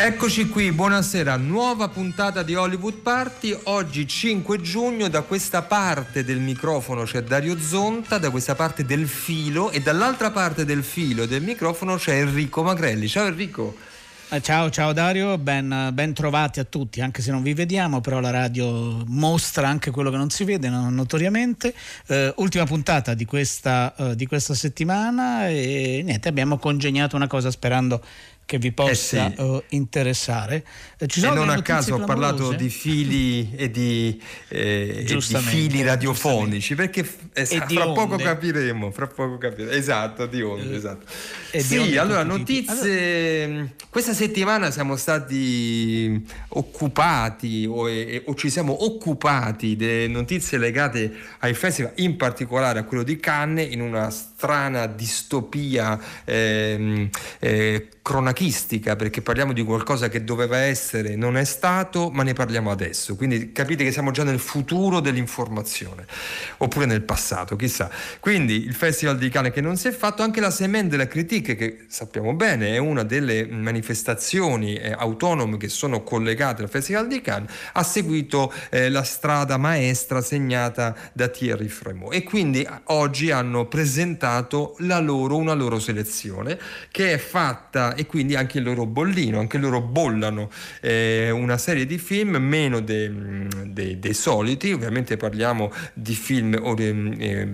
Eccoci qui, buonasera, nuova puntata di Hollywood Party, oggi 5 giugno, da questa parte del microfono c'è Dario Zonta, da questa parte del filo e dall'altra parte del filo del microfono c'è Enrico Magrelli. Ciao Enrico. Eh, ciao, ciao Dario, ben, ben, trovati a tutti, anche se non vi vediamo, però la radio mostra anche quello che non si vede notoriamente. Eh, ultima puntata di questa, uh, di questa settimana e niente, abbiamo congegnato una cosa sperando che vi possa eh sì. uh, interessare. Eh, ci sono e non a caso ho parlato di fili e di, eh, e di fili radiofonici perché eh, fra poco capiremo, fra poco capiremo. Esatto, di onde, eh, esatto. Sì, allora notizie allora... questa settimana siamo stati occupati o, o ci siamo occupati delle notizie legate ai festival, in particolare a quello di Cannes in una strana distopia ehm, eh, cronachistica perché parliamo di qualcosa che doveva essere, non è stato, ma ne parliamo adesso. Quindi capite che siamo già nel futuro dell'informazione, oppure nel passato, chissà. Quindi il Festival di Cannes che non si è fatto, anche la Semaine della Critique, che sappiamo bene è una delle manifestazioni eh, autonome che sono collegate al Festival di Cannes, ha seguito eh, la strada maestra segnata da Thierry Fremont e quindi oggi hanno presentato loro, una loro selezione che è fatta e quindi anche il loro bollino, anche loro bollano eh, una serie di film meno dei, dei, dei soliti, ovviamente parliamo di film o de, eh,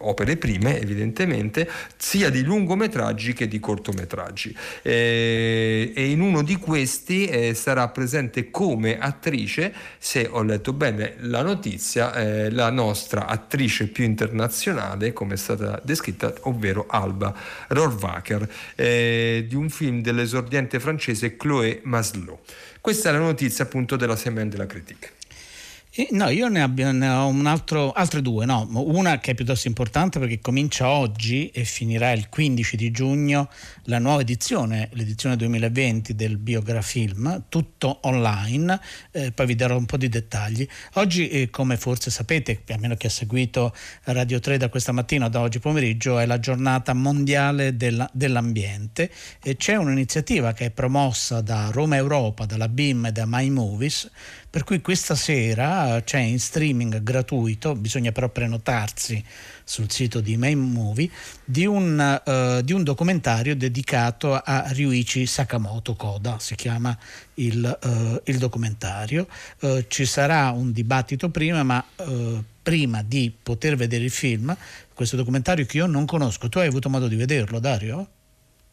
opere prime evidentemente, sia di lungometraggi che di cortometraggi. Eh, e in uno di questi eh, sarà presente come attrice, se ho letto bene la notizia, eh, la nostra attrice più internazionale, come è stata descritta, ovvero Alba Rohrwacher, eh, di un un film dell'esordiente francese Chloé Maslot. Questa è la notizia appunto della Semaine della Critique. No, io ne, abbia, ne ho altro, altre due, no? una che è piuttosto importante perché comincia oggi e finirà il 15 di giugno la nuova edizione, l'edizione 2020 del Biografilm, tutto online, eh, poi vi darò un po' di dettagli. Oggi, eh, come forse sapete, a meno che ha seguito Radio 3 da questa mattina da oggi pomeriggio, è la giornata mondiale della, dell'ambiente e c'è un'iniziativa che è promossa da Roma Europa, dalla BIM e da My Movies per cui questa sera c'è in streaming gratuito, bisogna però prenotarsi sul sito di Main Movie, di un, uh, di un documentario dedicato a Ryuichi Sakamoto Koda, si chiama il, uh, il documentario. Uh, ci sarà un dibattito prima, ma prima di poter vedere il film, questo documentario che io non conosco, tu hai avuto modo di vederlo Dario?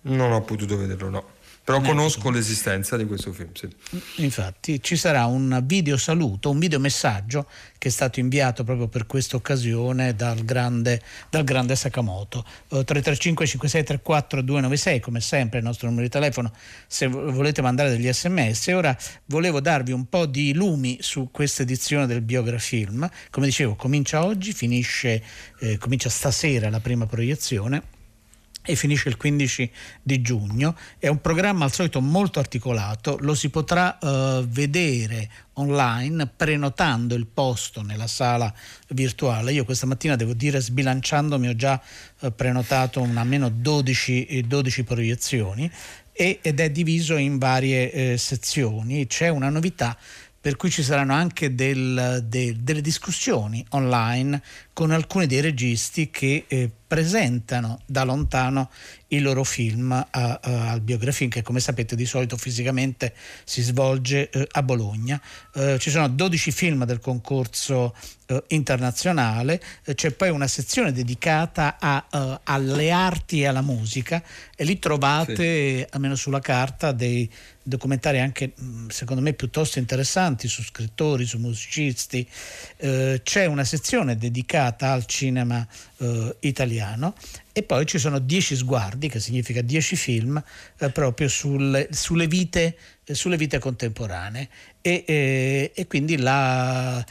Non ho potuto vederlo, no. Però conosco l'esistenza di questo film, sì. Infatti ci sarà un video saluto, un video messaggio che è stato inviato proprio per questa occasione dal grande, dal grande Sakamoto. Uh, 335 5634 296 come sempre il nostro numero di telefono se volete mandare degli sms. Ora volevo darvi un po' di lumi su questa edizione del Biografilm. Come dicevo comincia oggi, finisce, eh, comincia stasera la prima proiezione e finisce il 15 di giugno. È un programma al solito molto articolato, lo si potrà uh, vedere online prenotando il posto nella sala virtuale. Io questa mattina devo dire sbilanciandomi ho già uh, prenotato un almeno 12, 12 proiezioni e, ed è diviso in varie eh, sezioni. C'è una novità per cui ci saranno anche del, de, delle discussioni online con alcuni dei registi che eh, presentano da lontano i loro film a, a, al Biografilm che come sapete di solito fisicamente si svolge eh, a Bologna. Eh, ci sono 12 film del concorso eh, internazionale, eh, c'è poi una sezione dedicata a, eh, alle arti e alla musica e lì trovate, sì. almeno sulla carta, dei documentari anche mm, secondo me piuttosto interessanti su scrittori, su musicisti. C'è una sezione dedicata al cinema italiano e poi ci sono dieci sguardi, che significa dieci film, eh, proprio sul, sulle, vite, eh, sulle, vite, contemporanee. E, eh, e quindi, la,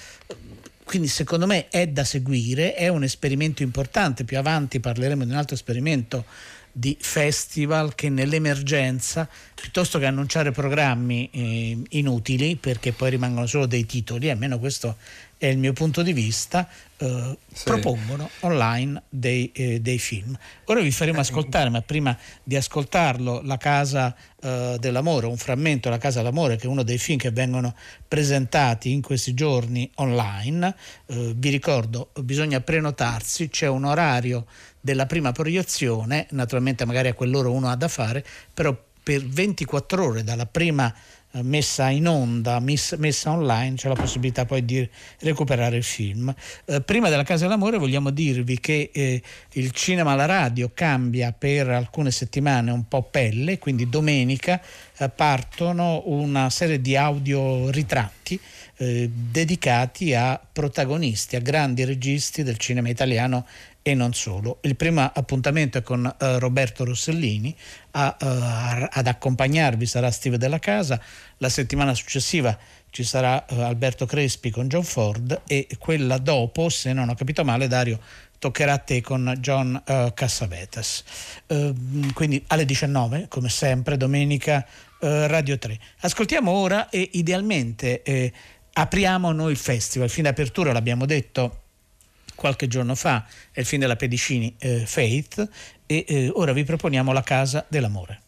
quindi secondo me è da seguire, è un esperimento importante. Più avanti parleremo di un altro esperimento di festival che nell'emergenza, piuttosto che annunciare programmi eh, inutili, perché poi rimangono solo dei titoli, almeno questo è il mio punto di vista, eh, sì. propongono online dei, eh, dei, film. Ora vi faremo eh, ascoltare, ma prima di ascoltarlo, La Casa eh, dell'Amore, un frammento della Casa dell'Amore, che è uno dei film che vengono presentati in questi giorni online. Eh, vi ricordo, bisogna prenotarsi, c'è un orario della prima proiezione, naturalmente magari a quell'ora uno ha da fare, però per 24 ore dalla prima eh, messa in onda, messa online, c'è la possibilità poi di recuperare il film. Eh, prima della Casa dell'Amore vogliamo dirvi che eh, il cinema alla radio cambia per alcune settimane un po' pelle, quindi domenica eh, partono una serie di audioritratti eh, dedicati a protagonisti, a grandi registi del cinema italiano e non solo. Il primo appuntamento è con uh, Roberto Rossellini, a, uh, ad accompagnarvi sarà Steve Della Casa, la settimana successiva ci sarà uh, Alberto Crespi con John Ford e quella dopo, se non ho capito male, Dario toccherà a te con John Cassavetes. Ehm, quindi alle 19, come sempre, domenica Radio 3. Ascoltiamo ora e idealmente eh, apriamo noi il festival. Il film d'apertura l'abbiamo detto qualche giorno fa, è il film della Pedicini eh, Faith e eh, ora vi proponiamo La Casa dell'Amore.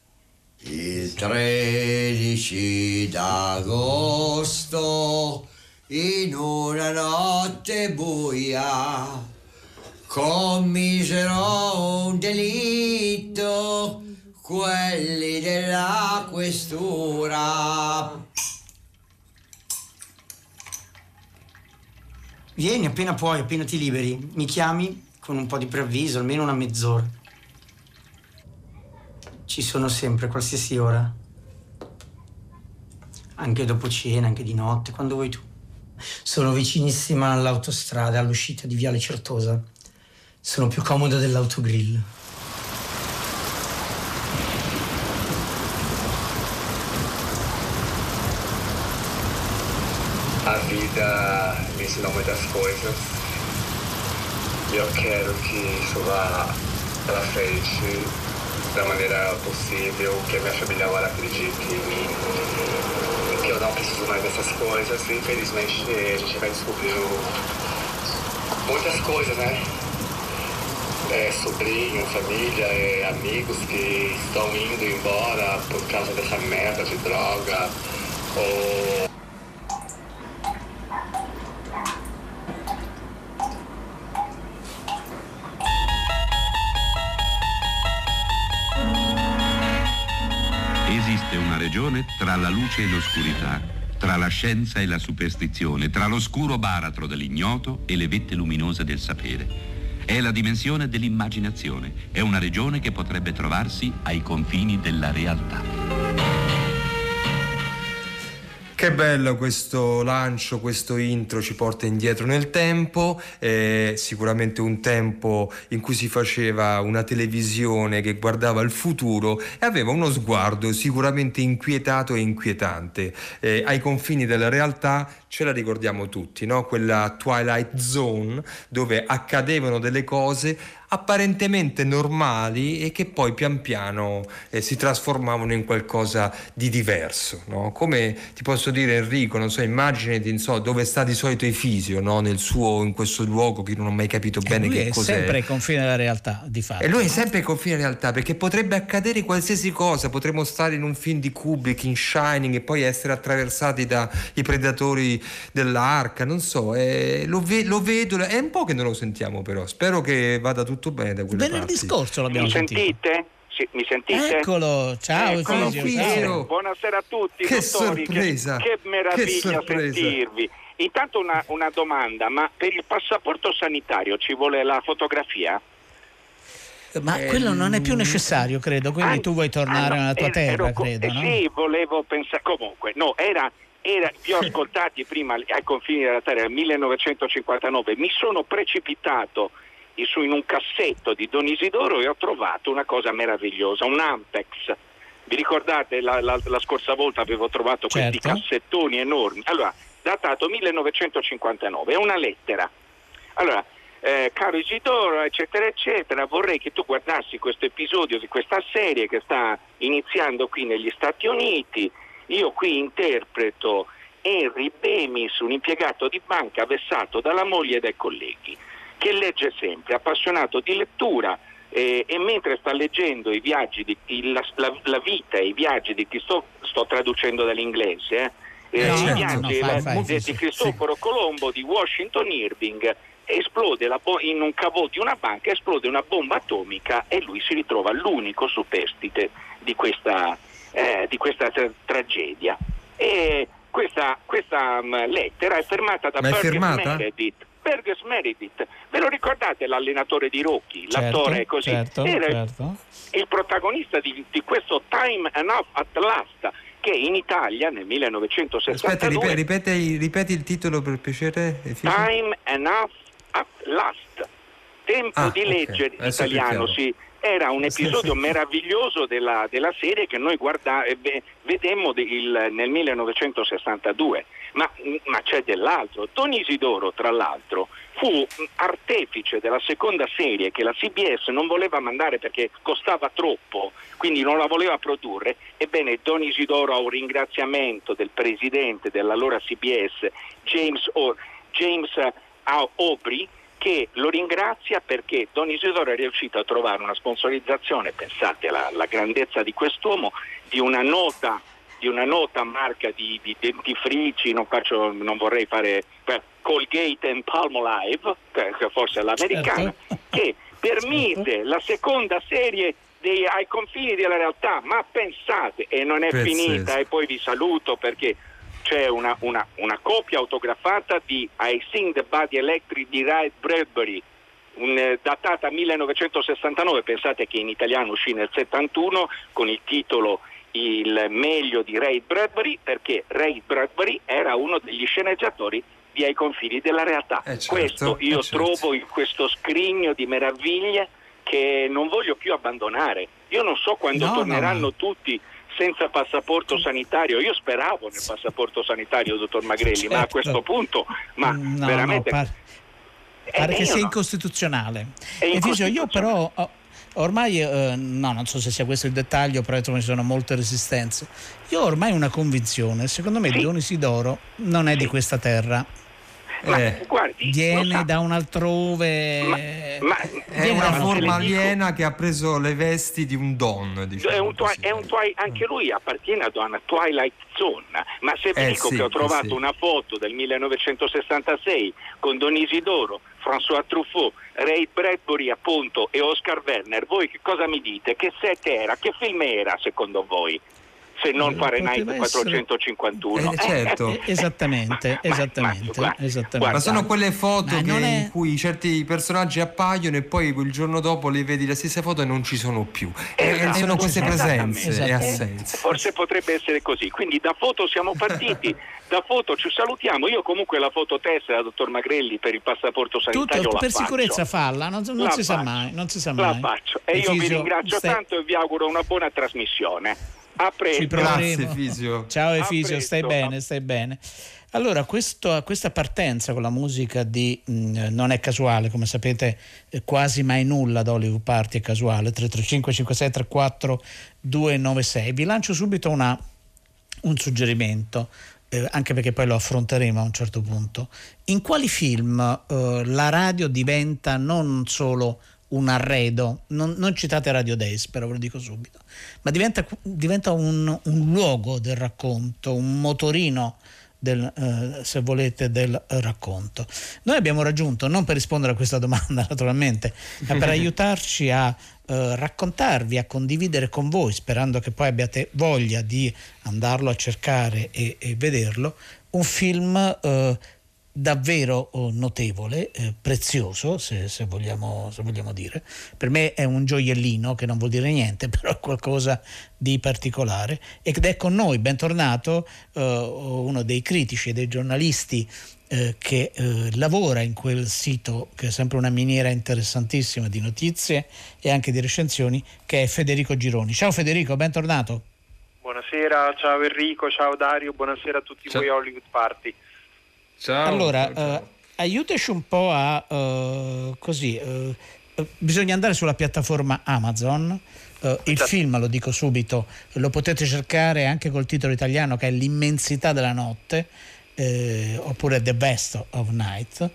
Il 13 d'agosto, in una notte buia, commisero un delitto, quelli della questura. Vieni appena puoi, appena ti liberi. Mi chiami con un po' di preavviso, almeno una mezz'ora. Ci sono sempre, qualsiasi ora. Anche dopo cena, anche di notte, quando vuoi tu. Sono vicinissima all'autostrada, all'uscita di Viale Certosa. Sono più comodo dell'autogrill. A vida me ensinou muitas coisas. E eu quero que isso vá para frente da maneira possível, que a minha família agora acredite em mim, que eu não preciso mais dessas coisas. E, infelizmente a gente vai descobrindo muitas coisas, né? É, sobrinho, família, é, amigos que estão indo embora por causa dessa merda de droga. Ou tra la luce e l'oscurità, tra la scienza e la superstizione, tra l'oscuro baratro dell'ignoto e le vette luminose del sapere. È la dimensione dell'immaginazione, è una regione che potrebbe trovarsi ai confini della realtà. Che bello questo lancio, questo intro ci porta indietro nel tempo, è sicuramente un tempo in cui si faceva una televisione che guardava il futuro e aveva uno sguardo sicuramente inquietato e inquietante. Eh, ai confini della realtà ce la ricordiamo tutti, no? quella Twilight Zone dove accadevano delle cose apparentemente normali e che poi pian piano eh, si trasformavano in qualcosa di diverso. No? Come ti posso dire Enrico, non so, immaginati non so, dove sta di solito Efisio, no? Nel suo, in questo luogo che non ho mai capito e bene che è cos'è. è sempre ai confini della realtà, di fatto. E lui è sempre ai confini della realtà perché potrebbe accadere qualsiasi cosa, potremmo stare in un film di Kubrick, in Shining e poi essere attraversati dai predatori dell'arca, non so, eh, lo, ve- lo vedo, è un po' che non lo sentiamo però, spero che vada tutto bene da quelle Venerdì parti. scorso l'abbiamo mi sentito. sentite? Sì, mi sentite? Eccolo, ciao Eccolo ciao. Buonasera a tutti, che dottori, sorpresa. Che, che meraviglia che sorpresa. sentirvi. Intanto una, una domanda, ma per il passaporto sanitario ci vuole la fotografia? Ma eh, quello non è più necessario, credo, quindi ah, tu vuoi tornare ah, no, nella tua terra, ero, credo, eh, no? Sì, volevo pensare, comunque, no, era, era vi ho ascoltati prima ai confini della terra, nel 1959, mi sono precipitato in un cassetto di Don Isidoro e ho trovato una cosa meravigliosa, un Ampex. Vi ricordate la, la, la scorsa volta avevo trovato questi certo. cassettoni enormi? Allora, datato 1959, è una lettera. Allora, eh, caro Isidoro, eccetera, eccetera, vorrei che tu guardassi questo episodio di questa serie che sta iniziando qui negli Stati Uniti. Io qui interpreto Henry Bemis, un impiegato di banca vessato dalla moglie e dai colleghi, che legge sempre, appassionato di lettura eh, e mentre sta leggendo i viaggi di, la, la, la, vita e i viaggi di chi sto, sto traducendo dall'inglese, eh, eh, no, i viaggi no, fai, fai, di, sì, Cristoforo sì. Colombo di Washington Irving esplode bo- in un cavò di una banca, esplode una bomba atomica e lui si ritrova l'unico superstite di questa, eh, di questa tra- tragedia. E questa, questa um, lettera è fermata da Burgess Meredith. Burgess Meredith, ve lo ricordate l'allenatore di Rocky, certo, l'attore così? Certo, Era certo. il protagonista di, di questo Time Enough at Last che in Italia nel 1962 Aspetta, ripeti, ripeti, ripeti il titolo per piacere. Time Enough at last. Tempo ah, di leggere okay. in italiano, sì. Era un episodio meraviglioso della, della serie che noi guarda, eh, vedemmo il, nel 1962, ma, ma c'è dell'altro. Don Isidoro, tra l'altro, fu artefice della seconda serie che la CBS non voleva mandare perché costava troppo, quindi non la voleva produrre. Ebbene, Don Isidoro ha un ringraziamento del presidente dell'allora CBS, James, o- James a Opri che lo ringrazia perché Don Isidoro è riuscito a trovare una sponsorizzazione, pensate alla, alla grandezza di quest'uomo, di una nota, di una nota marca di, di dentifrici, non, faccio, non, vorrei fare beh, Colgate and Palmolive, che forse è l'americana, certo. che permise certo. la seconda serie dei, ai confini della realtà, ma pensate, e non è Prezzese. finita, e poi vi saluto perché c'è una, una, una, copia autografata di I Sing the Body Electric di Ray Bradbury, un, eh, datata 1969, pensate che in italiano uscì nel 71 con il titolo Il meglio di Ray Bradbury, perché Ray Bradbury era uno degli sceneggiatori di Ai confini della realtà. Eh certo, questo io eh certo. trovo in questo scrigno di meraviglie che non voglio più abbandonare. Io non so quando no, torneranno no, no. tutti senza passaporto sanitario. Io speravo nel passaporto sanitario, dottor Magrelli, certo. ma a certo. questo punto, ma no, veramente... No, pare, pare che sia no. incostituzionale. Efisio, io però... Ormai, eh, no, non so se sia questo il dettaglio, però insomma, ci sono molte resistenze. Io ho ormai una convinzione, secondo me sì. Don Isidoro non è sì. di questa terra. Ma, eh, guardi, viene da un altrove. Ma, ma è una forma aliena che ha preso le vesti di un don. Diciamo è un twi- è un twi- anche lui appartiene ad una Twilight Zone. Ma se vi eh, dico sì, che ho trovato eh, sì. una foto del 1966 con Don Isidoro, François Truffaut, Ray Bradbury appunto e Oscar Werner, voi che cosa mi dite? Che set era? Che film era secondo voi? Se non eh, Fahrenheit 451. Eh, certo. Eh, esattamente, ma, esattamente, ma, guarda, esattamente. Guarda, ma sono quelle foto che, è... in cui certi personaggi appaiono e poi il giorno dopo li vedi la stessa foto e non ci sono più. Esatto. sono queste presenze e assenze. Forse potrebbe essere così. Quindi da foto siamo partiti. da foto ci salutiamo. Io comunque la foto tessera, dottor Magrelli, per il passaporto sanitario Tutto, per faccio. sicurezza falla, non, non si sa mai. Non si sa mai. La faccio. E io vi ringrazio stai... tanto e vi auguro una buona trasmissione. A presto. Grazie Fisio. Ciao Efisio, stai bene, stai bene. Allora, questo, questa partenza con la musica di mh, non è casuale, come sapete, eh, quasi mai nulla da Hollywood Party è casuale. 335 5634 296. Vi lancio subito una, un suggerimento. Eh, anche perché poi lo affronteremo a un certo punto. In quali film eh, la radio diventa non solo un arredo, non, non, citate Radio Days, però ve lo dico subito, ma diventa, diventa un, un, luogo del racconto, un motorino del, eh, se volete, del racconto. Noi abbiamo raggiunto, non per rispondere a questa domanda naturalmente, ma per aiutarci a eh, raccontarvi, a condividere con voi, sperando che poi abbiate voglia di andarlo a cercare e, e vederlo, un film eh, davvero oh, notevole, eh, prezioso se, se, vogliamo, se, vogliamo, dire. Per me è un gioiellino che non vuol dire niente, però è qualcosa di particolare. Ed è con noi, bentornato, eh, uno dei critici e dei giornalisti eh, che eh, lavora in quel sito, che è sempre una miniera interessantissima di notizie e anche di recensioni, che è Federico Gironi. Ciao Federico, bentornato. Buonasera, ciao Enrico, ciao Dario, buonasera a tutti ciao. voi Hollywood Party. Ciao. Allora, ciao, ciao. aiutaci un po' a uh, così. Uh, bisogna andare sulla piattaforma Amazon. Uh, il esatto. film, lo dico subito, lo potete cercare anche col titolo italiano che è L'immensità della notte, eh, oppure The Best of Night.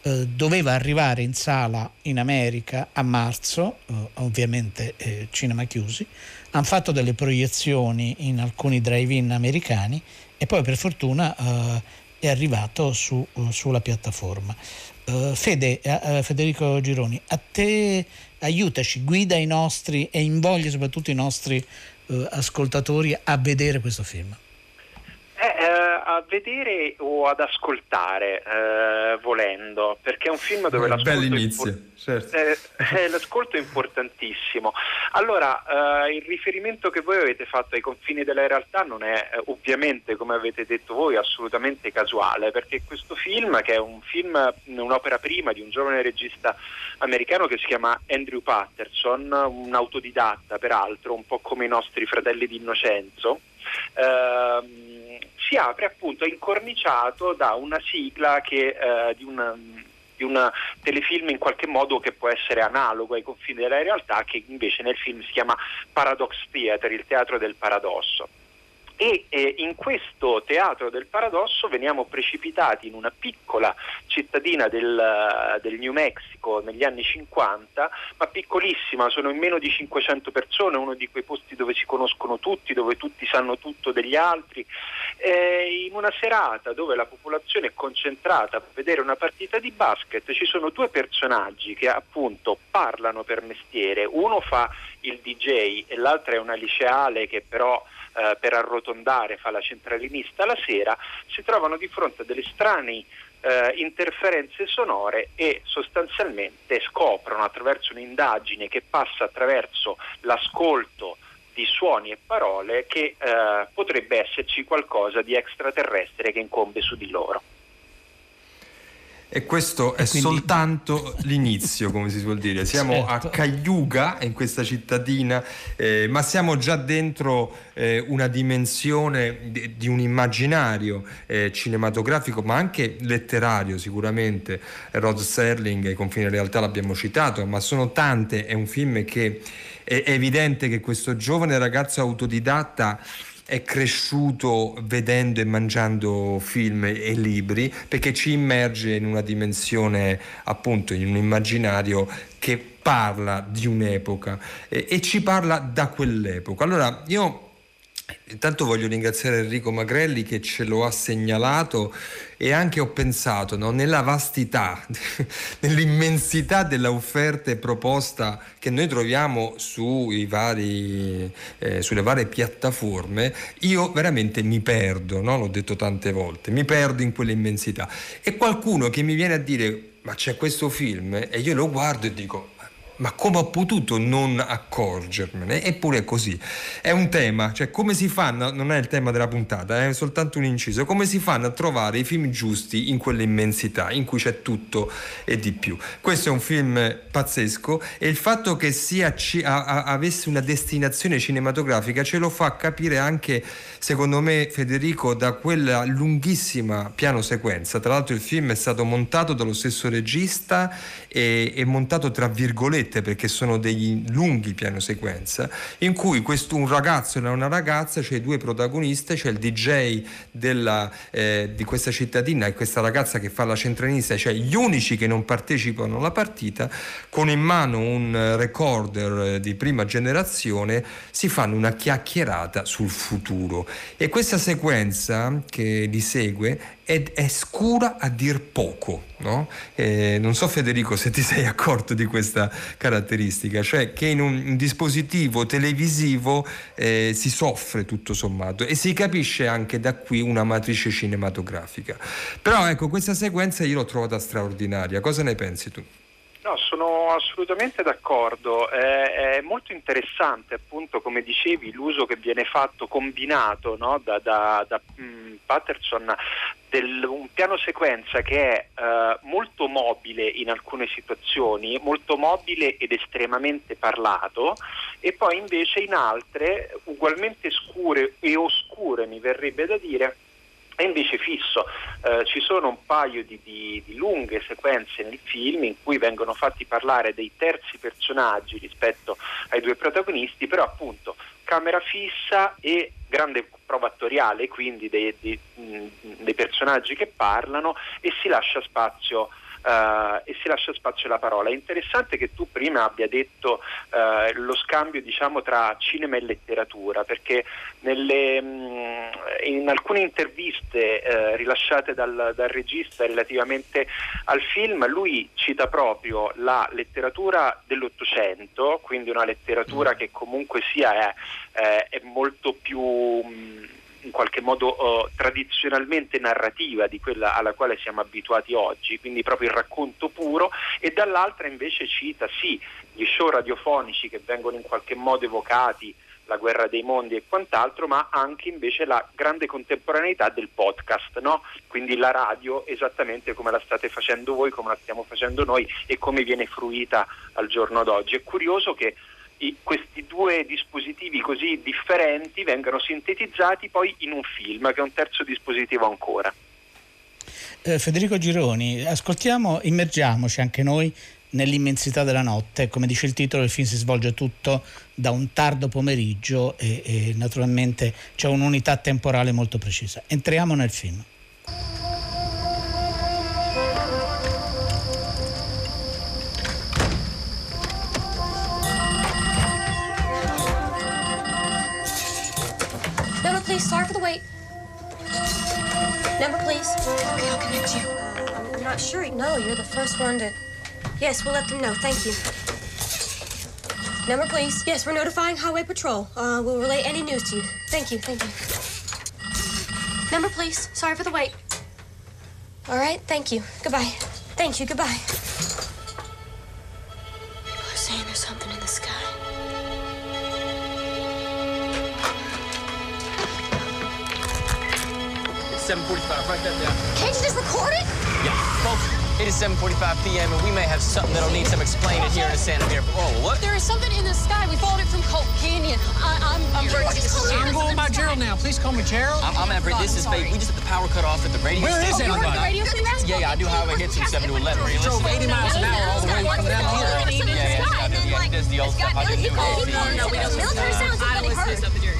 Eh, doveva arrivare in sala in America a marzo, eh, ovviamente eh, cinema chiusi. Hanno fatto delle proiezioni in alcuni drive-in americani e poi per fortuna è arrivato su, sulla piattaforma. Fede, Federico Gironi, a te aiutaci, guida i nostri e invoglia soprattutto i nostri ascoltatori a vedere questo film. Eh, eh, a vedere o ad ascoltare, eh, volendo, perché è un film dove l'ascolto, impor- certo. Eh, l'ascolto, è importantissimo. Allora, eh, il riferimento che voi avete fatto ai confini della realtà non è eh, ovviamente, come avete detto voi, assolutamente casuale, perché questo film, che è un film, un'opera prima di un giovane regista americano che si chiama Andrew Patterson, un autodidatta peraltro, un po' come i nostri fratelli di Innocenzo, ehm, si apre appunto incorniciato da una sigla che, eh, di, una, di un telefilm in qualche modo che può essere analogo ai confini della realtà, che invece nel film si chiama Paradox Theater, il teatro del paradosso e eh, in questo teatro del paradosso veniamo precipitati in una piccola cittadina del, del, New Mexico negli anni 50, ma piccolissima, sono in meno di 500 persone, uno di quei posti dove si conoscono tutti, dove tutti sanno tutto degli altri, eh, in una serata dove la popolazione è concentrata per vedere una partita di basket, ci sono due personaggi che appunto parlano per mestiere, uno fa il DJ e l'altra è una liceale che però eh, per arrotondare fa la centralinista la sera, si trovano di fronte a delle strane eh, interferenze sonore e sostanzialmente scoprono attraverso un'indagine che passa attraverso l'ascolto di suoni e parole che eh, potrebbe esserci qualcosa di extraterrestre che incombe su di loro. E questo è quindi... soltanto l'inizio, come si suol dire. Siamo certo. a Cayuga, in questa cittadina, eh, ma siamo già dentro eh, una dimensione di, di un immaginario eh, cinematografico, ma anche letterario sicuramente. Rod Serling, I confini in realtà l'abbiamo citato, ma sono tante. È un film che è evidente che questo giovane ragazzo autodidatta è cresciuto vedendo e mangiando film e libri perché ci immerge in una dimensione appunto in un immaginario che parla di un'epoca e, e ci parla da quell'epoca. Allora io Intanto voglio ringraziare Enrico Magrelli che ce lo ha segnalato e anche ho pensato no, nella vastità, nell'immensità della offerta proposta che noi troviamo vari, eh, sulle varie piattaforme, io veramente mi perdo, no? l'ho detto tante volte, mi perdo in quell'immensità. E qualcuno che mi viene a dire ma c'è questo film e io lo guardo e dico ma come ho potuto non accorgermene? Eppure è così. È un tema, cioè come si fanno, non è il tema della puntata, è soltanto un inciso, come si fanno a trovare i film giusti in quell'immensità in cui c'è tutto e di più. Questo è un film pazzesco e il fatto che sia, a, a, avesse una destinazione cinematografica ce lo fa capire anche, secondo me, Federico, da quella lunghissima piano sequenza. Tra l'altro il film è stato montato dallo stesso regista e, e montato tra virgolette perché sono degli lunghi piano sequenza in cui questo, un ragazzo e una ragazza, c'è cioè due protagonisti, c'è il DJ della, eh, di questa cittadina e questa ragazza che fa la centranista, cioè gli unici che non partecipano alla partita, con in mano un recorder eh, di prima generazione, si fanno una chiacchierata sul futuro. E questa sequenza che li segue è, è scura a dir poco. No? Eh, non so Federico se ti sei accorto di questa caratteristica, cioè che in un, dispositivo televisivo eh, si soffre tutto sommato e si capisce anche da qui una matrice cinematografica. Però ecco, questa sequenza io l'ho trovata straordinaria, cosa ne pensi tu? No, sono assolutamente d'accordo. È, è, molto interessante, appunto, come dicevi, l'uso che viene fatto combinato no, da, da, da mm, Patterson del, un piano sequenza che è uh, molto mobile in alcune situazioni, molto mobile ed estremamente parlato, e poi invece in altre ugualmente scure e oscure, mi verrebbe da dire, è invece fisso. Eh, ci sono un paio di, di, di, lunghe sequenze nel film in cui vengono fatti parlare dei terzi personaggi rispetto ai due protagonisti, però appunto camera fissa e grande prova attoriale, quindi dei, dei, dei personaggi che parlano e si lascia spazio uh, e si lascia spazio alla parola. È interessante che tu prima abbia detto uh, lo scambio diciamo, tra cinema e letteratura, perché nelle, mh, in alcune interviste uh, rilasciate dal, dal, regista relativamente al film, lui cita proprio la letteratura dell'Ottocento, quindi una letteratura mm. che comunque sia è, è molto più... Mh, in qualche modo uh, tradizionalmente narrativa di quella alla quale siamo abituati oggi, quindi proprio il racconto puro, e dall'altra invece cita sì gli show radiofonici che vengono in qualche modo evocati, la guerra dei mondi e quant'altro, ma anche invece la grande contemporaneità del podcast, no? quindi la radio esattamente come la state facendo voi, come la stiamo facendo noi e come viene fruita al giorno d'oggi. È curioso che i, questi due dispositivi così differenti vengano sintetizzati poi in un film, che è un terzo dispositivo ancora. Eh, Federico Gironi, ascoltiamo, immergiamoci anche noi nell'immensità della notte. Come dice il titolo, il film si svolge tutto da un tardo pomeriggio e, e naturalmente c'è un'unità temporale molto precisa. Entriamo nel film. Sorry for the wait. Number, please. Okay, I'll connect you. I'm not sure. No, you're the first one to... Yes, we'll let them know. Thank you. Number, please. Yes, we're notifying Highway Patrol. Uh, we'll relay any news to you. Thank you, thank you. Number, please. Sorry for the wait. All right, thank you. Goodbye. Thank you, goodbye. People are saying there's something 7.45, write that down. Can't you just record it? Yeah, folks, it is 7.45 p.m. and we may have something that'll need some explaining here in Santa Mira. Oh, what? There is something in the sky. We followed it from Colt Canyon. I, am I'm, I'm Bertie. I'm going by Gerald now. Please call me Gerald. I'm, I'm Everett. This is Fate. We just had the power cut off at the radio Where station. is everybody? Oh, you the radio station? Yeah, yeah, I do highway hits from 7 to 11. You drove 80 miles an hour all the way from down here. Yeah, yeah, yeah, yeah, he does the old stuff. I didn't do it. No, we don't. Military sounds like they heard. Oh!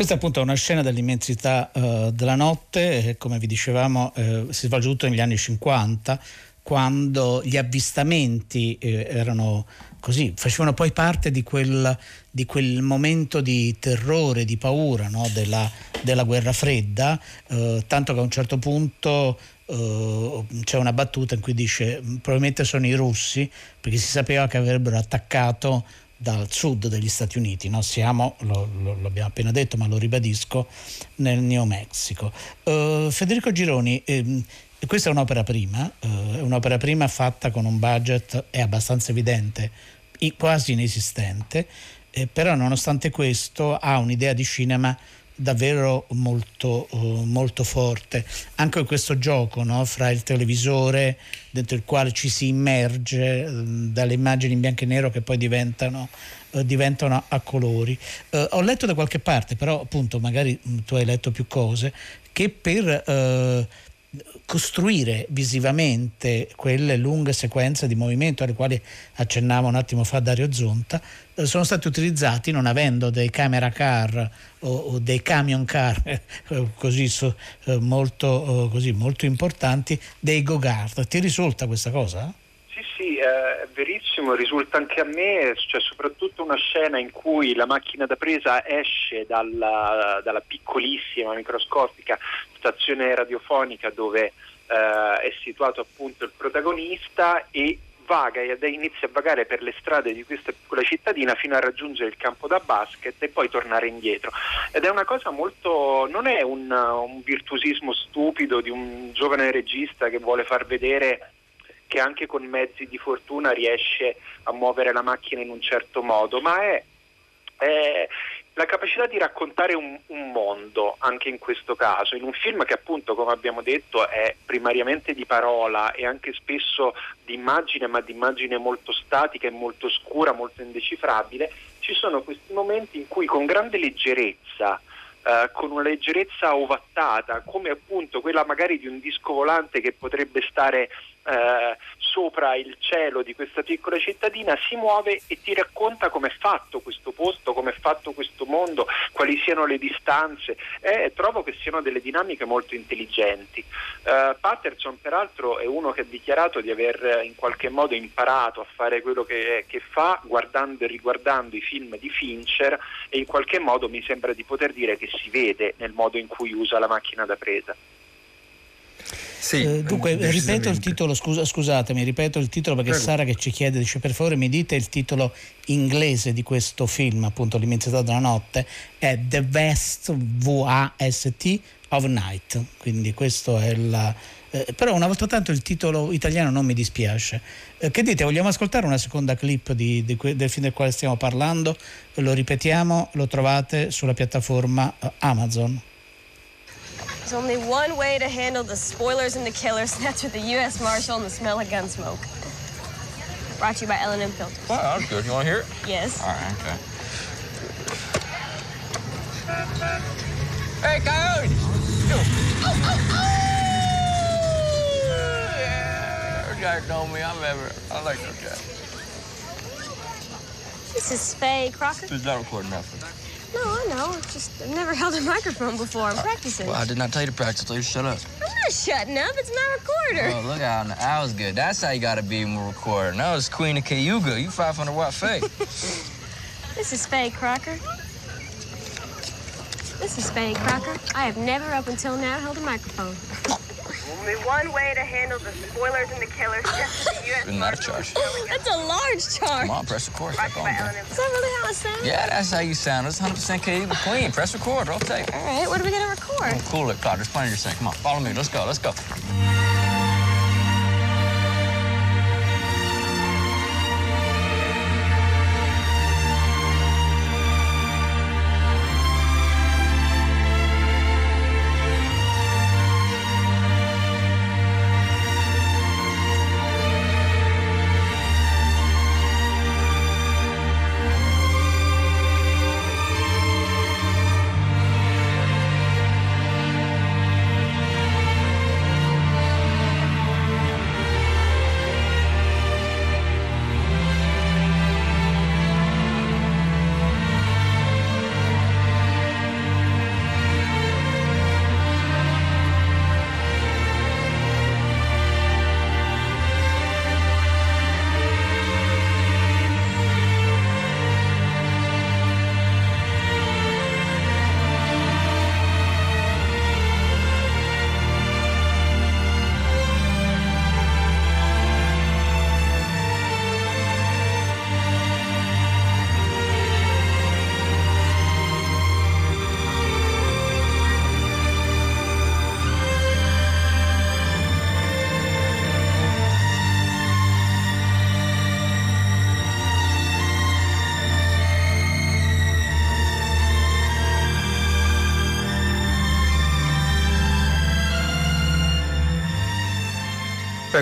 Questa appunto è una scena dell'immensità uh, della notte, e come vi dicevamo eh, si svolge tutto negli anni 50, quando gli avvistamenti eh, erano così, facevano poi parte di quel, di quel momento di terrore, di paura no? della, della, guerra fredda, eh, tanto che a un certo punto Uh, c'è una battuta in cui dice probabilmente sono i russi perché si sapeva che avrebbero attaccato dal sud degli Stati Uniti, no? siamo, lo, lo, l'abbiamo appena detto ma lo ribadisco, nel New Mexico. Uh, Federico Gironi, ehm, questa è un'opera prima, è un'opera prima fatta con un budget, è abbastanza evidente, quasi inesistente, eh, però nonostante questo ha un'idea di cinema davvero molto, uh, molto forte. Anche questo gioco no? fra il televisore dentro il quale ci si immerge uh, dalle immagini in bianco e nero che poi diventano, uh, diventano a colori. ho letto da qualche parte, però appunto magari mm, tu hai letto più cose, che per costruire visivamente quelle lunghe sequenze di movimento alle quali accennava un attimo fa Dario Zonta eh, sono stati utilizzati non avendo dei camera car o, o dei camion car eh, così, so, eh, molto, così, molto importanti dei go-kart ti risulta questa cosa? Sì, sì, è verissimo, risulta anche a me, c'è soprattutto una scena in cui la macchina da presa esce dalla, dalla piccolissima, microscopica stazione radiofonica dove eh, è situato appunto il protagonista e vaga ed inizia a vagare per le strade di questa piccola cittadina fino a raggiungere il campo da basket e poi tornare indietro. Ed è una cosa molto, non è un, un virtuosismo stupido di un giovane regista che vuole far vedere che anche con mezzi di fortuna riesce a muovere la macchina in un certo modo, ma è, è la capacità di raccontare un, un, mondo, anche in questo caso, in un film che appunto, come abbiamo detto, è primariamente di parola e anche spesso di immagine, ma di immagine molto statica e molto scura, molto indecifrabile, ci sono questi momenti in cui con grande leggerezza eh, con una leggerezza ovattata, come appunto quella magari di un disco volante che potrebbe stare eh, sopra il cielo di questa piccola cittadina, si muove e ti racconta come è fatto questo posto, come è fatto questo mondo, quali siano le distanze. Eh, trovo che siano delle dinamiche molto intelligenti. Eh, Patterson peraltro è uno che ha dichiarato di aver in qualche modo imparato a fare quello che, che fa guardando e riguardando i film di Fincher e in qualche modo mi sembra di poter dire che si vede nel modo in cui usa la macchina da presa. Sì, eh, dunque, ripeto il titolo, scusa, scusatemi, ripeto il titolo perché Prego. Sara che ci chiede, dice per favore mi dite il titolo inglese di questo film, appunto L'immensità della notte, è The Vast V-A-S-T of Night, quindi questo è il... Eh, però una volta tanto il titolo italiano non mi dispiace. Eh, che dite, vogliamo ascoltare una seconda clip di, di, del film del quale stiamo parlando? Lo ripetiamo, lo trovate sulla piattaforma eh, Amazon. There's only one way to handle the spoilers and the killers, and that's with the U.S. Marshal and the smell of gun smoke. Brought to you by L&M Filters. Wow, that's good. You want to hear it? Yes. All right, okay. Hey, coyote! Oh, oh, oh! Yeah, Jack told me I'm ever. I like those guys. This is Faye Crocker. Who's that recording that for? No, I know. It's just I've never held a microphone before. I'm uh, practicing. Well, I did not tell you to practice. Told shut up. I'm not shutting up. It's my recorder. Oh, look out. That was good. That's how you got to be when we're recording. That was Queen of Cayuga. You 500 watt Faye. this is Faye Crocker. This is Faye Crocker. I have never up until now held a microphone. Only one way to handle the spoilers and the killers. Just the U.S. Isn't that a charge? That's a large charge. Come on, press record. Is that really how it sounds? Yeah, that's how you sound. It's 100% K clean. Press record. I'll take. All right, what are we going to record? Oh, cool it, Cloud. There's plenty of your sink. Come on, follow me. Let's go. Let's go.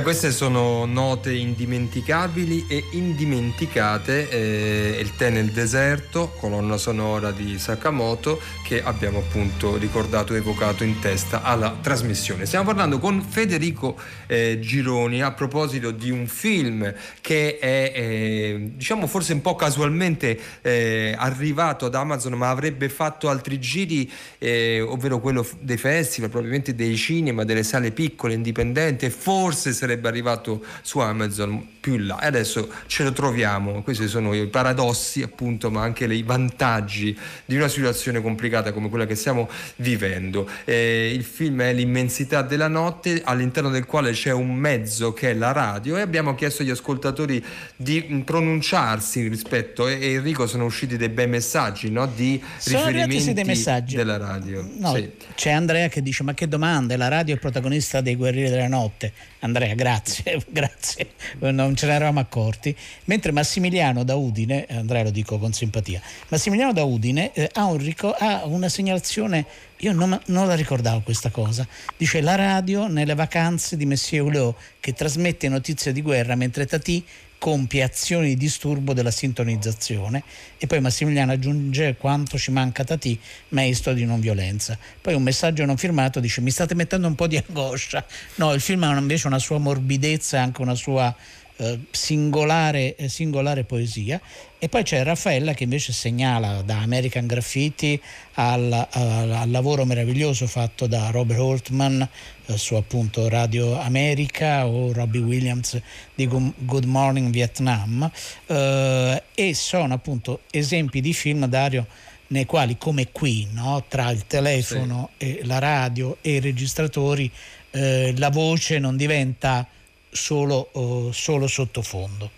Queste sono note indimenticabili e indimenticate, eh, Il tè nel deserto, colonna sonora di Sakamoto, che abbiamo appunto ricordato e evocato in testa alla trasmissione. Stiamo parlando con Federico eh, Gironi a proposito di un film che è, eh, diciamo, forse un po' casualmente eh, arrivato ad Amazon, ma avrebbe fatto altri giri, eh, ovvero quello dei festival, probabilmente dei cinema, delle sale piccole, indipendenti, forse sarebbe sarebbe arrivato su Amazon là e adesso ce lo troviamo. Questi sono i paradossi appunto ma anche i vantaggi di una situazione complicata come quella che stiamo vivendo. Eh, il film è L'immensità della notte all'interno del quale c'è un mezzo che è la radio e abbiamo chiesto agli ascoltatori di pronunciarsi rispetto e Enrico sono usciti dei bei messaggi no? di sono riferimenti dei messaggi. della radio. No, sì. C'è Andrea che dice ma che domande, la radio è protagonista dei Guerrieri della Notte. Andrea, grazie, grazie, non ce ne eravamo accorti. Mentre Massimiliano da Udine, eh, Andrea lo dico con simpatia, Massimiliano da Udine eh, ha, un rico- ha, una segnalazione, io non, non, la ricordavo questa cosa, dice la radio nelle vacanze di Monsieur Hulot che trasmette notizie di guerra mentre Tati compie azioni di disturbo della sintonizzazione e poi Massimiliano aggiunge quanto ci manca Tati, maestro di non violenza. Poi un messaggio non firmato dice mi state mettendo un po' di angoscia. No, il film ha invece una sua morbidezza e anche una sua eh, singolare, eh, singolare, poesia. E poi c'è Raffaella che invece segnala da American Graffiti al, al, al lavoro meraviglioso fatto da Robert Holtman eh, su appunto Radio America o Robbie Williams di Good Morning Vietnam eh, e sono appunto esempi di film Dario nei quali come qui no? tra il telefono sì. e la radio e i registratori eh, la voce non diventa solo, uh, solo sottofondo.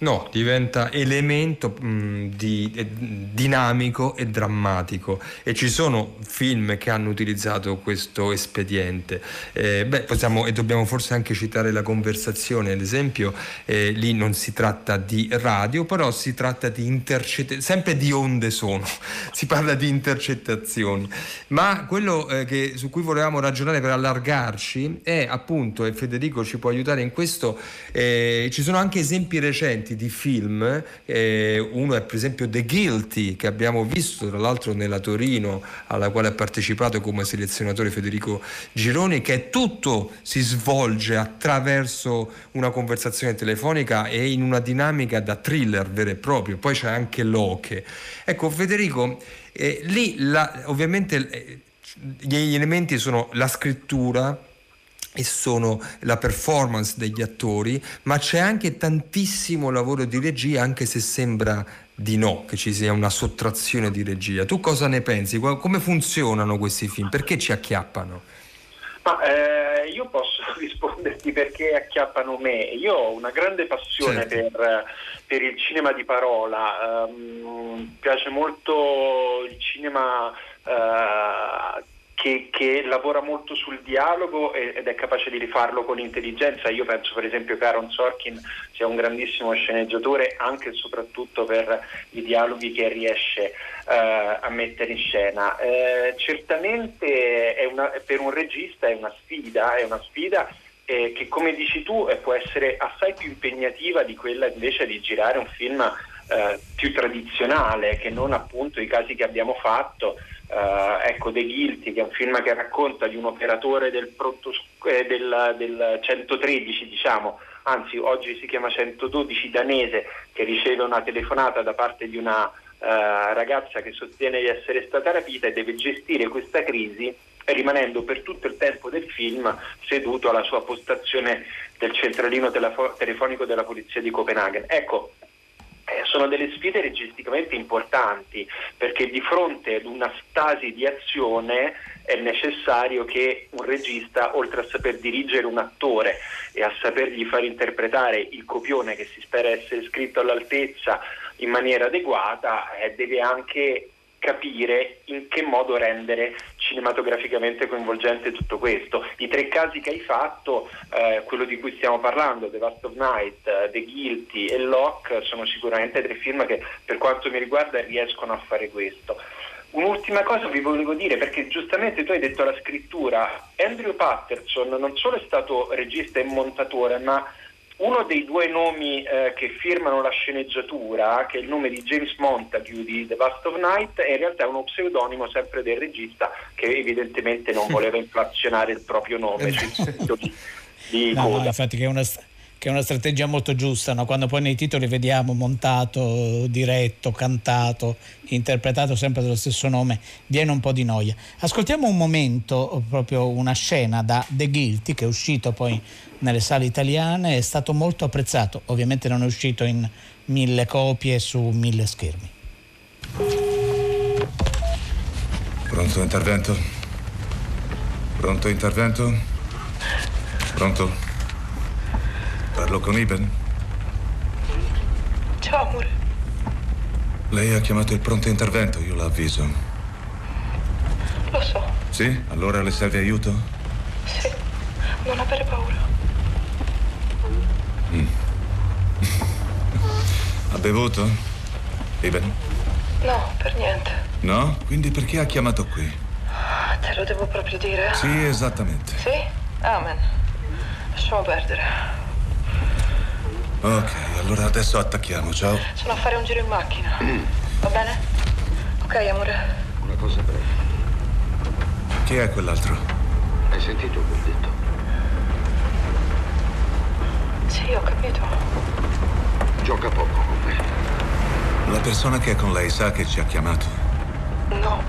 No, diventa elemento mh, di, eh, dinamico e drammatico e ci sono film che hanno utilizzato questo espediente. Eh, beh, possiamo e dobbiamo forse anche citare la conversazione, ad esempio, eh, lì non si tratta di radio, però si tratta di intercettazioni, sempre di onde sono, si parla di intercettazioni. Ma quello eh, che, su cui volevamo ragionare per allargarci è appunto, e Federico ci può aiutare in questo, eh, ci sono anche esempi recenti di film, eh, uno è per esempio The Guilty che abbiamo visto tra l'altro nella Torino alla quale ha partecipato come selezionatore Federico Gironi, che tutto si svolge attraverso una conversazione telefonica e in una dinamica da thriller vero e proprio, poi c'è anche Loche. Ecco Federico, eh, lì la, ovviamente eh, gli elementi sono la scrittura, e sono la performance degli attori, ma c'è anche tantissimo lavoro di regia, anche se sembra di no, che ci sia una sottrazione di regia. Tu cosa ne pensi? Come funzionano questi film? Perché ci acchiappano? Ma, eh, io posso risponderti perché acchiappano me. Io ho una grande passione certo. per, per, il cinema di parola, um, piace molto il cinema uh, che, che, lavora molto sul dialogo ed è capace di rifarlo con intelligenza. Io penso per esempio che Aaron Sorkin sia un grandissimo sceneggiatore anche e soprattutto per i dialoghi che riesce uh, a mettere in scena. Uh, certamente una, per un regista è una sfida, è una sfida eh, che come dici tu eh, può essere assai più impegnativa di quella invece di girare un film eh, più tradizionale che non appunto i casi che abbiamo fatto Uh, ecco The Guilty, che è un film che racconta di un operatore del, pronto, eh, del, del 113, diciamo, anzi oggi si chiama 112 danese, che riceve una telefonata da parte di una uh, ragazza che sostiene di essere stata rapita e deve gestire questa crisi rimanendo per tutto il tempo del film seduto alla sua postazione del centralino telefo- telefonico della polizia di Copenaghen. Ecco, sono delle sfide registicamente importanti perché di fronte ad una stasi di azione è necessario che un regista, oltre a saper dirigere un attore e a sapergli far interpretare il copione che si spera essere scritto all'altezza in maniera adeguata, eh, deve anche capire in che modo rendere cinematograficamente coinvolgente tutto questo. I tre casi che hai fatto, eh, quello di cui stiamo parlando, The Last of Night, uh, The Guilty e Locke, sono sicuramente tre film che per quanto mi riguarda riescono a fare questo. Un'ultima cosa vi volevo dire, perché giustamente tu hai detto la scrittura, Andrew Patterson non solo è stato regista e montatore, ma uno dei due nomi eh, che firmano la sceneggiatura, che è il nome di James Montague di The Last of Night, è in realtà uno pseudonimo sempre del regista che evidentemente non voleva inflazionare il proprio nome esatto. di, di no, no, infatti che è una, che è una strategia molto giusta, no? quando poi nei titoli vediamo montato, diretto, cantato, interpretato sempre dello stesso nome, viene un po' di noia. Ascoltiamo un momento, proprio una scena da The Guilty, che è uscito poi nelle sale italiane, è stato molto apprezzato, ovviamente non è uscito in mille copie su mille schermi. Pronto intervento? Pronto intervento? Pronto? Parlo con Iben? Ciao, amore. Lei ha chiamato il pronto intervento, io l'avviso. Lo so. Sì? Allora le serve aiuto? Sì. Non avere paura. Mm. ha bevuto? Iben? No, per niente. No? Quindi perché ha chiamato qui? Te lo devo proprio dire? Sì, esattamente. Sì? Amen. Lasciamo perdere. Ok, allora adesso attacchiamo, ciao. Sono a fare un giro in macchina. Va bene? Ok, amore. Una cosa breve. Chi è quell'altro? Hai sentito quel detto? Sì, ho capito. Gioca poco con me. La persona che è con lei sa che ci ha chiamato? No.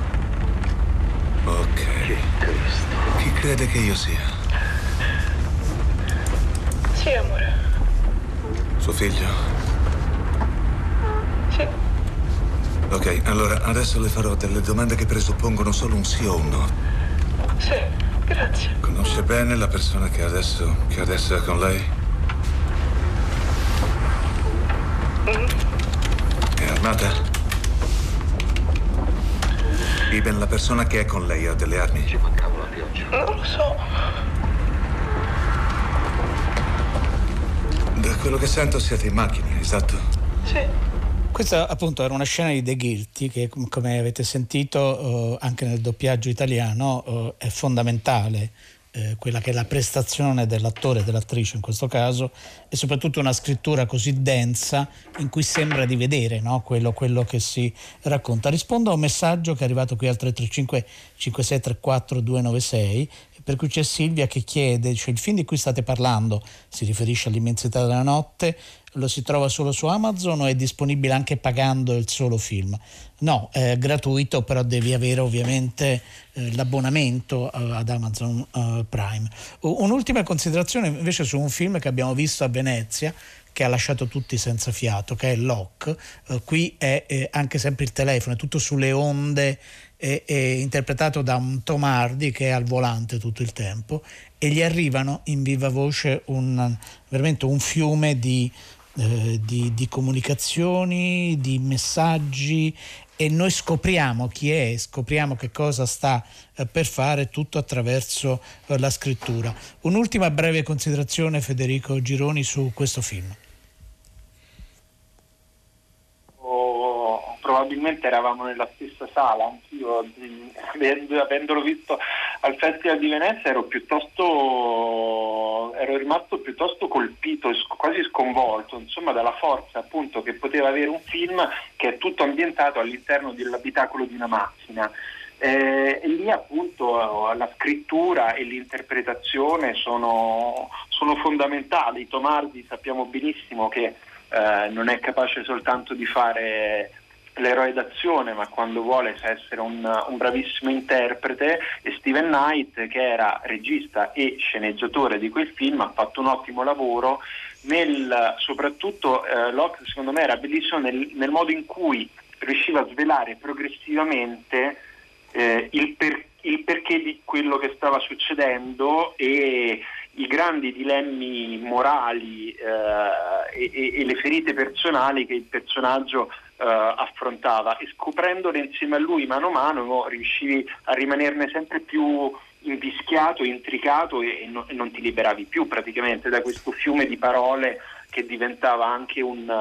Ok. Che Cristo. Chi crede che io sia? Sì, amore. Suo figlio? Sì. Ok, allora adesso le farò delle domande che presuppongono solo un sì o un no. Sì, grazie. Conosce bene la persona che adesso, che adesso è con lei? Mm. È armata? Iben, la persona che è con lei ha delle armi? Ci mancava la pioggia. Non lo so. Da quello che sento siete in macchina, esatto? Sì. Questa appunto era una scena di The Guilty che come avete sentito eh, anche nel doppiaggio italiano eh, è fondamentale eh, quella che è la prestazione dell'attore dell'attrice in questo caso e soprattutto una scrittura così densa in cui sembra di vedere no? quello, quello, che si racconta. Rispondo a un messaggio che è arrivato qui al 335 5634 296 per cui c'è Silvia che chiede, cioè il film di cui state parlando si riferisce all'immensità della notte, lo si trova solo su Amazon o è disponibile anche pagando il solo film? No, è gratuito, però devi avere ovviamente eh, l'abbonamento eh, ad Amazon eh, Prime. Un'ultima considerazione invece su un film che abbiamo visto a Venezia che ha lasciato tutti senza fiato, che è Locke. Eh, qui è eh, anche sempre il telefono, è tutto sulle onde è, è interpretato da un Tom Hardy che è al volante tutto il tempo e gli arrivano in viva voce un, veramente un fiume di, eh, di, di comunicazioni, di messaggi e noi scopriamo chi è, scopriamo che cosa sta eh, per fare tutto attraverso eh, la scrittura. Un'ultima breve considerazione Federico Gironi su questo film. Probabilmente eravamo nella stessa sala, anch'io avendolo visto al Festival di Venezia ero ero rimasto piuttosto colpito, quasi sconvolto, insomma, dalla forza appunto che poteva avere un film che è tutto ambientato all'interno dell'abitacolo di una macchina. Eh, e lì appunto la scrittura e l'interpretazione sono, sono fondamentali. Tomardi sappiamo benissimo che eh, non è capace soltanto di fare l'eroe d'azione, ma quando vuole sa essere un, un, bravissimo interprete e Steven Knight, che era regista e sceneggiatore di quel film, ha fatto un ottimo lavoro nel, soprattutto eh, Locke secondo me era bellissimo nel, nel, modo in cui riusciva a svelare progressivamente eh, il, per, il perché di quello che stava succedendo e i grandi dilemmi morali eh, e, e, le ferite personali che il personaggio eh, affrontava e scoprendole insieme a lui mano a mano riuscivi a rimanerne sempre più invischiato, intricato e, e, no, e, non ti liberavi più praticamente da questo fiume di parole che diventava anche un,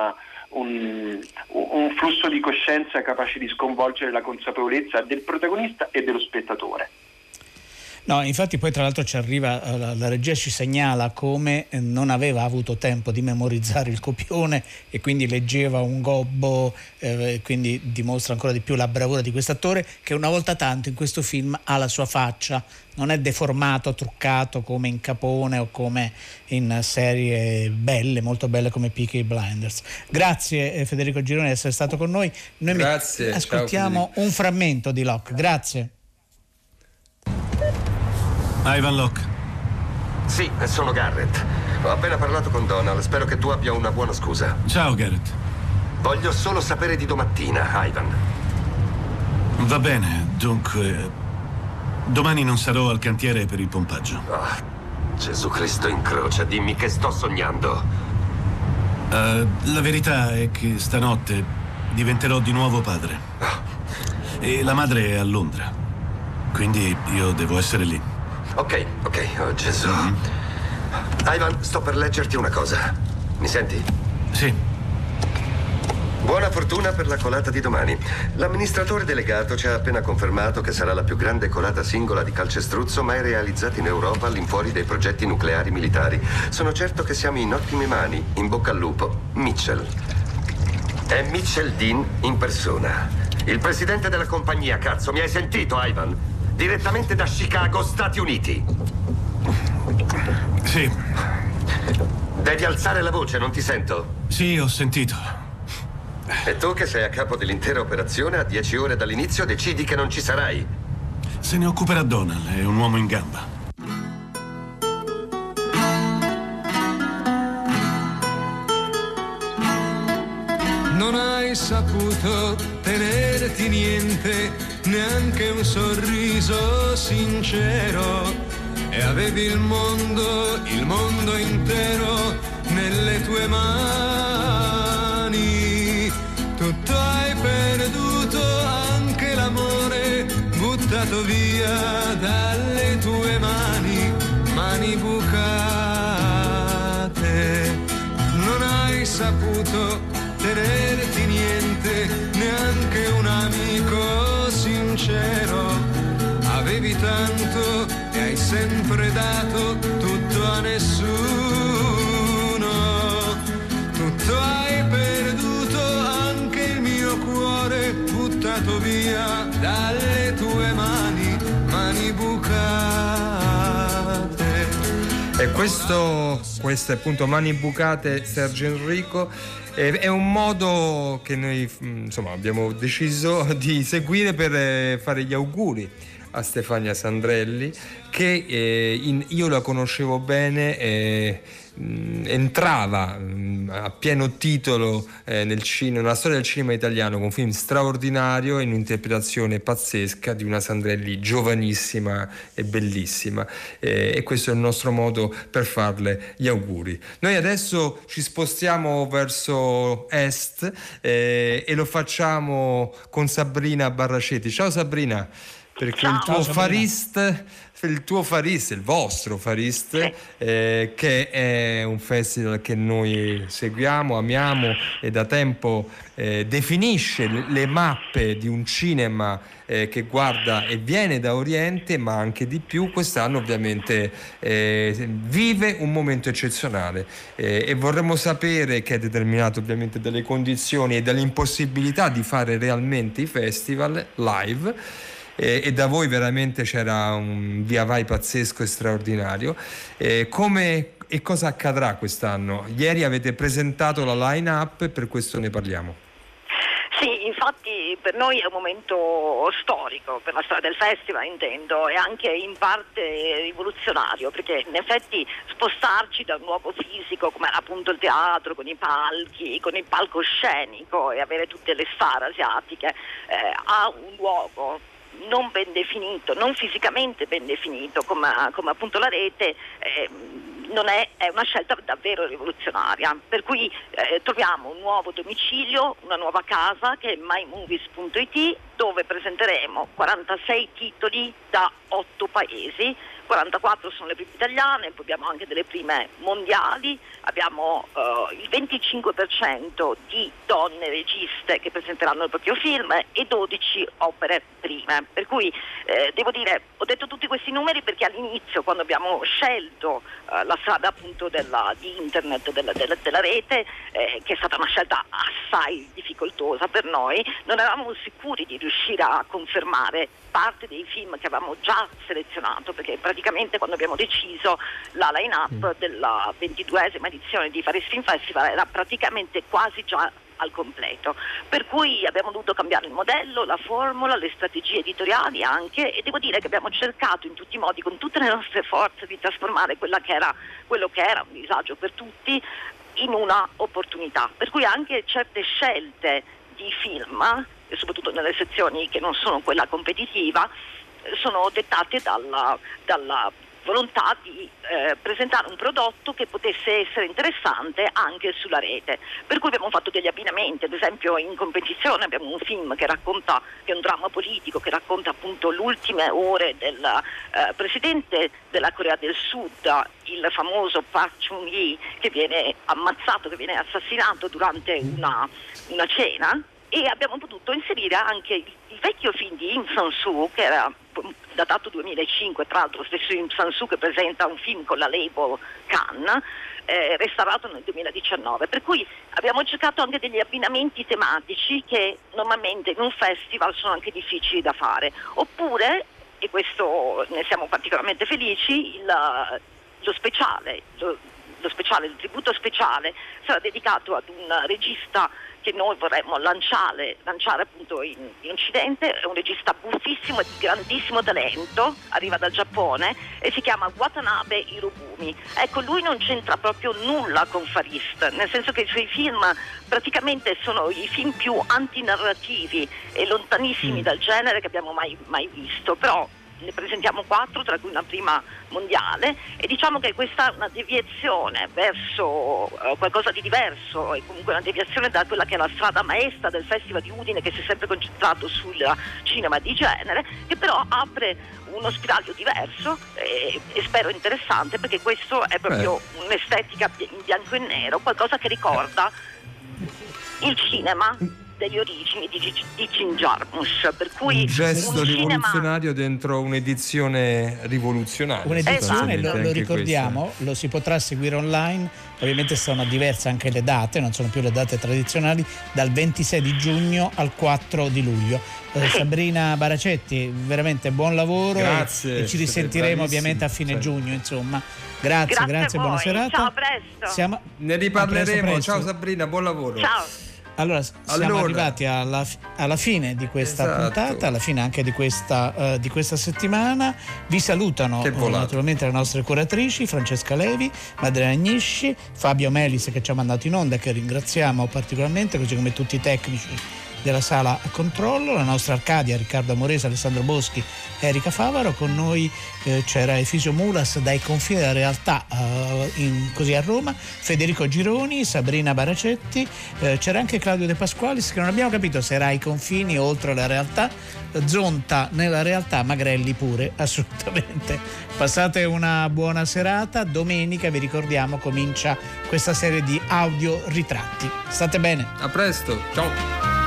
un, un flusso di coscienza capace di sconvolgere la consapevolezza del protagonista e dello spettatore. No, infatti poi tra l'altro ci arriva, eh, la, la regia ci segnala come non aveva avuto tempo di memorizzare il copione e quindi leggeva un gobbo, eh, quindi dimostra ancora di più la bravura di quest'attore che una volta tanto in questo film ha la sua faccia, non è deformato, truccato come in Capone o come in serie belle, molto belle come Peaky Blinders. Grazie eh, Federico Gironi di essere stato con noi. Noi Grazie. Ascoltiamo un frammento di Locke. Grazie. Ivan Locke. Sì, sono Garrett. Ho appena parlato con Donald. Spero che tu abbia una buona scusa. Ciao, Garrett. Voglio solo sapere di domattina, Ivan. Va bene, dunque. Domani non sarò al cantiere per il pompaggio. Oh, Gesù Cristo in croce, dimmi che sto sognando. Uh, la verità è che stanotte diventerò di nuovo padre. Oh. E la madre è a Londra. Quindi io devo essere lì. Ok, ok, oh Gesù. Mm-hmm. Ivan, sto per leggerti una cosa. Mi senti? Sì. Buona fortuna per la colata di domani. L'amministratore delegato ci ha appena confermato che sarà la più grande colata singola di calcestruzzo mai realizzata in Europa all'infuori dei progetti nucleari militari. Sono certo che siamo in ottime mani. In bocca al lupo. Mitchell. È Mitchell Dean in persona. Il presidente della compagnia, cazzo. Mi hai sentito, Ivan? Direttamente da Chicago, Stati Uniti. Sì. Devi alzare la voce, non ti sento. Sì, ho sentito. E tu che sei a capo dell'intera operazione, a dieci ore dall'inizio decidi che non ci sarai. Se ne occuperà Donald, è un uomo in gamba. Non hai saputo tenerti niente, neanche un sorriso sincero. E avevi il mondo, il mondo intero nelle tue mani. Tutto hai perduto, anche l'amore, buttato via dalle tue mani, mani bucate. Non hai saputo tenerti sempre dato tutto a nessuno. Tutto hai perduto, anche il mio cuore buttato via dalle tue mani, mani bucate. E questo, questo è appunto Mani Bucate Sergio Enrico. È un modo che noi insomma, abbiamo deciso di seguire per eh, fare gli auguri a Stefania Sandrelli che eh, in, io la conoscevo bene eh, entrava a pieno titolo eh, nel cinema, nella storia del cinema italiano con un film straordinario e un'interpretazione pazzesca di una Sandrelli giovanissima e bellissima eh, e questo è il nostro modo per farle gli auguri. Noi adesso ci spostiamo verso est eh, e lo facciamo con Sabrina Barracetti. Ciao Sabrina perché Ciao. il tuo Farist il tuo Farist, il vostro Farist, sì. eh, che è un festival che noi seguiamo, amiamo e da tempo eh, definisce le mappe di un cinema eh, che guarda e viene da Oriente, ma anche di più. Quest'anno ovviamente eh, vive un momento eccezionale eh, e vorremmo sapere che è determinato ovviamente dalle condizioni e dall'impossibilità di fare realmente i festival live eh, e da voi veramente c'era un via vai pazzesco e straordinario. Eh, come e cosa accadrà quest'anno? Ieri avete presentato la line-up e per questo ne parliamo. Sì, infatti per noi è un momento storico, per la storia del festival intendo, e anche in parte rivoluzionario, perché in effetti spostarci da un luogo fisico come era appunto il teatro, con i palchi, con il palcoscenico e avere tutte le star asiatiche, eh, a un luogo non ben definito, non fisicamente ben definito come, come appunto la rete, eh, è, è, una scelta davvero rivoluzionaria. Per cui eh, troviamo un nuovo domicilio, una nuova casa che è mymovies.it dove presenteremo 46 titoli da 8 paesi 44 sono le prime italiane, poi abbiamo anche delle prime mondiali, abbiamo uh, il 25% di donne registe che presenteranno il proprio film e 12 opere prime. Per cui eh, devo dire, ho detto tutti questi numeri perché all'inizio quando abbiamo scelto uh, la strada appunto della, di internet, della, della, della rete, eh, che è stata una scelta assai difficoltosa per noi, non eravamo sicuri di riuscire a confermare parte dei film che avevamo già selezionato perché praticamente quando abbiamo deciso la line-up mm. della ventiduesima edizione di Paris Film Festival era praticamente quasi già al completo. Per cui abbiamo dovuto cambiare il modello, la formula, le strategie editoriali anche e devo dire che abbiamo cercato in tutti i modi, con tutte le nostre forze, di trasformare che era, quello che era un disagio per tutti in una opportunità. Per cui anche certe scelte di film, soprattutto nelle sezioni che non sono quella competitiva, sono dettate dalla, dalla volontà di eh, presentare un prodotto che potesse essere interessante anche sulla rete. Per cui abbiamo fatto degli abbinamenti, ad esempio in competizione abbiamo un film che racconta, che è un dramma politico, che racconta appunto le ultime ore del eh, presidente della Corea del Sud, il famoso Park Chung-hee, che viene ammazzato, che viene assassinato durante una, una cena e abbiamo potuto inserire anche il, vecchio film di Im Sang-soo che era datato 2005 tra l'altro stesso Im Sang-soo che presenta un film con la label Cannes eh, restaurato nel 2019 per cui abbiamo cercato anche degli abbinamenti tematici che normalmente in un festival sono anche difficili da fare. Oppure e questo ne siamo particolarmente felici il, lo speciale lo, lo speciale, il tributo speciale sarà dedicato ad un regista che noi vorremmo lanciare, lanciare appunto in, in, Occidente, è un regista buffissimo e di grandissimo talento, arriva dal Giappone e si chiama Watanabe Hirobumi. Ecco, lui non c'entra proprio nulla con Farist, nel senso che i suoi film praticamente sono i film più antinarrativi e lontanissimi mm. dal genere che abbiamo mai, mai visto, però ne presentiamo quattro, tra cui una prima mondiale e diciamo che questa è una deviazione verso uh, qualcosa di diverso e comunque una deviazione da quella che è la strada maestra del Festival di Udine che si è sempre concentrato sul cinema di genere, che però apre uno spiraglio diverso e, e spero interessante perché questo è proprio Beh. un'estetica in bianco e nero, qualcosa che ricorda il cinema delle origini di, di Jim Jarmusch. Per cui un gesto un rivoluzionario cinema... dentro un'edizione rivoluzionaria. Un'edizione, lo, lo ricordiamo, questo. lo si potrà seguire online, ovviamente sono diverse anche le date, non sono più le date tradizionali, dal 26 di giugno al 4 di luglio. Eh, Sabrina Baracetti, veramente buon lavoro grazie, e, e ci risentiremo ovviamente a fine sì. giugno, insomma. Grazie, grazie, grazie buona serata. Ciao, a presto. Siamo... Ne riparleremo. Presto, presto. Ciao Sabrina, buon lavoro. Ciao. Allora, siamo allora, arrivati alla, alla, fine di questa esatto. puntata, alla fine anche di questa, uh, di questa settimana. Vi salutano naturalmente le nostre curatrici, Francesca Levi, Madrena Agnisci, Fabio Melis che ci ha mandato in onda che ringraziamo particolarmente, così come tutti i tecnici della sala a controllo, la nostra Arcadia, Riccardo Amorese, Alessandro Boschi, Erika Favaro, con noi eh, c'era Efisio Mulas dai confini della realtà eh, in, così a Roma, Federico Gironi, Sabrina Baracetti, eh, c'era anche Claudio De Pasqualis che non abbiamo capito se era ai confini o oltre la realtà, Zonta nella realtà, Magrelli pure, assolutamente. Passate una buona serata, domenica vi ricordiamo comincia questa serie di audio ritratti. State bene. A presto, ciao.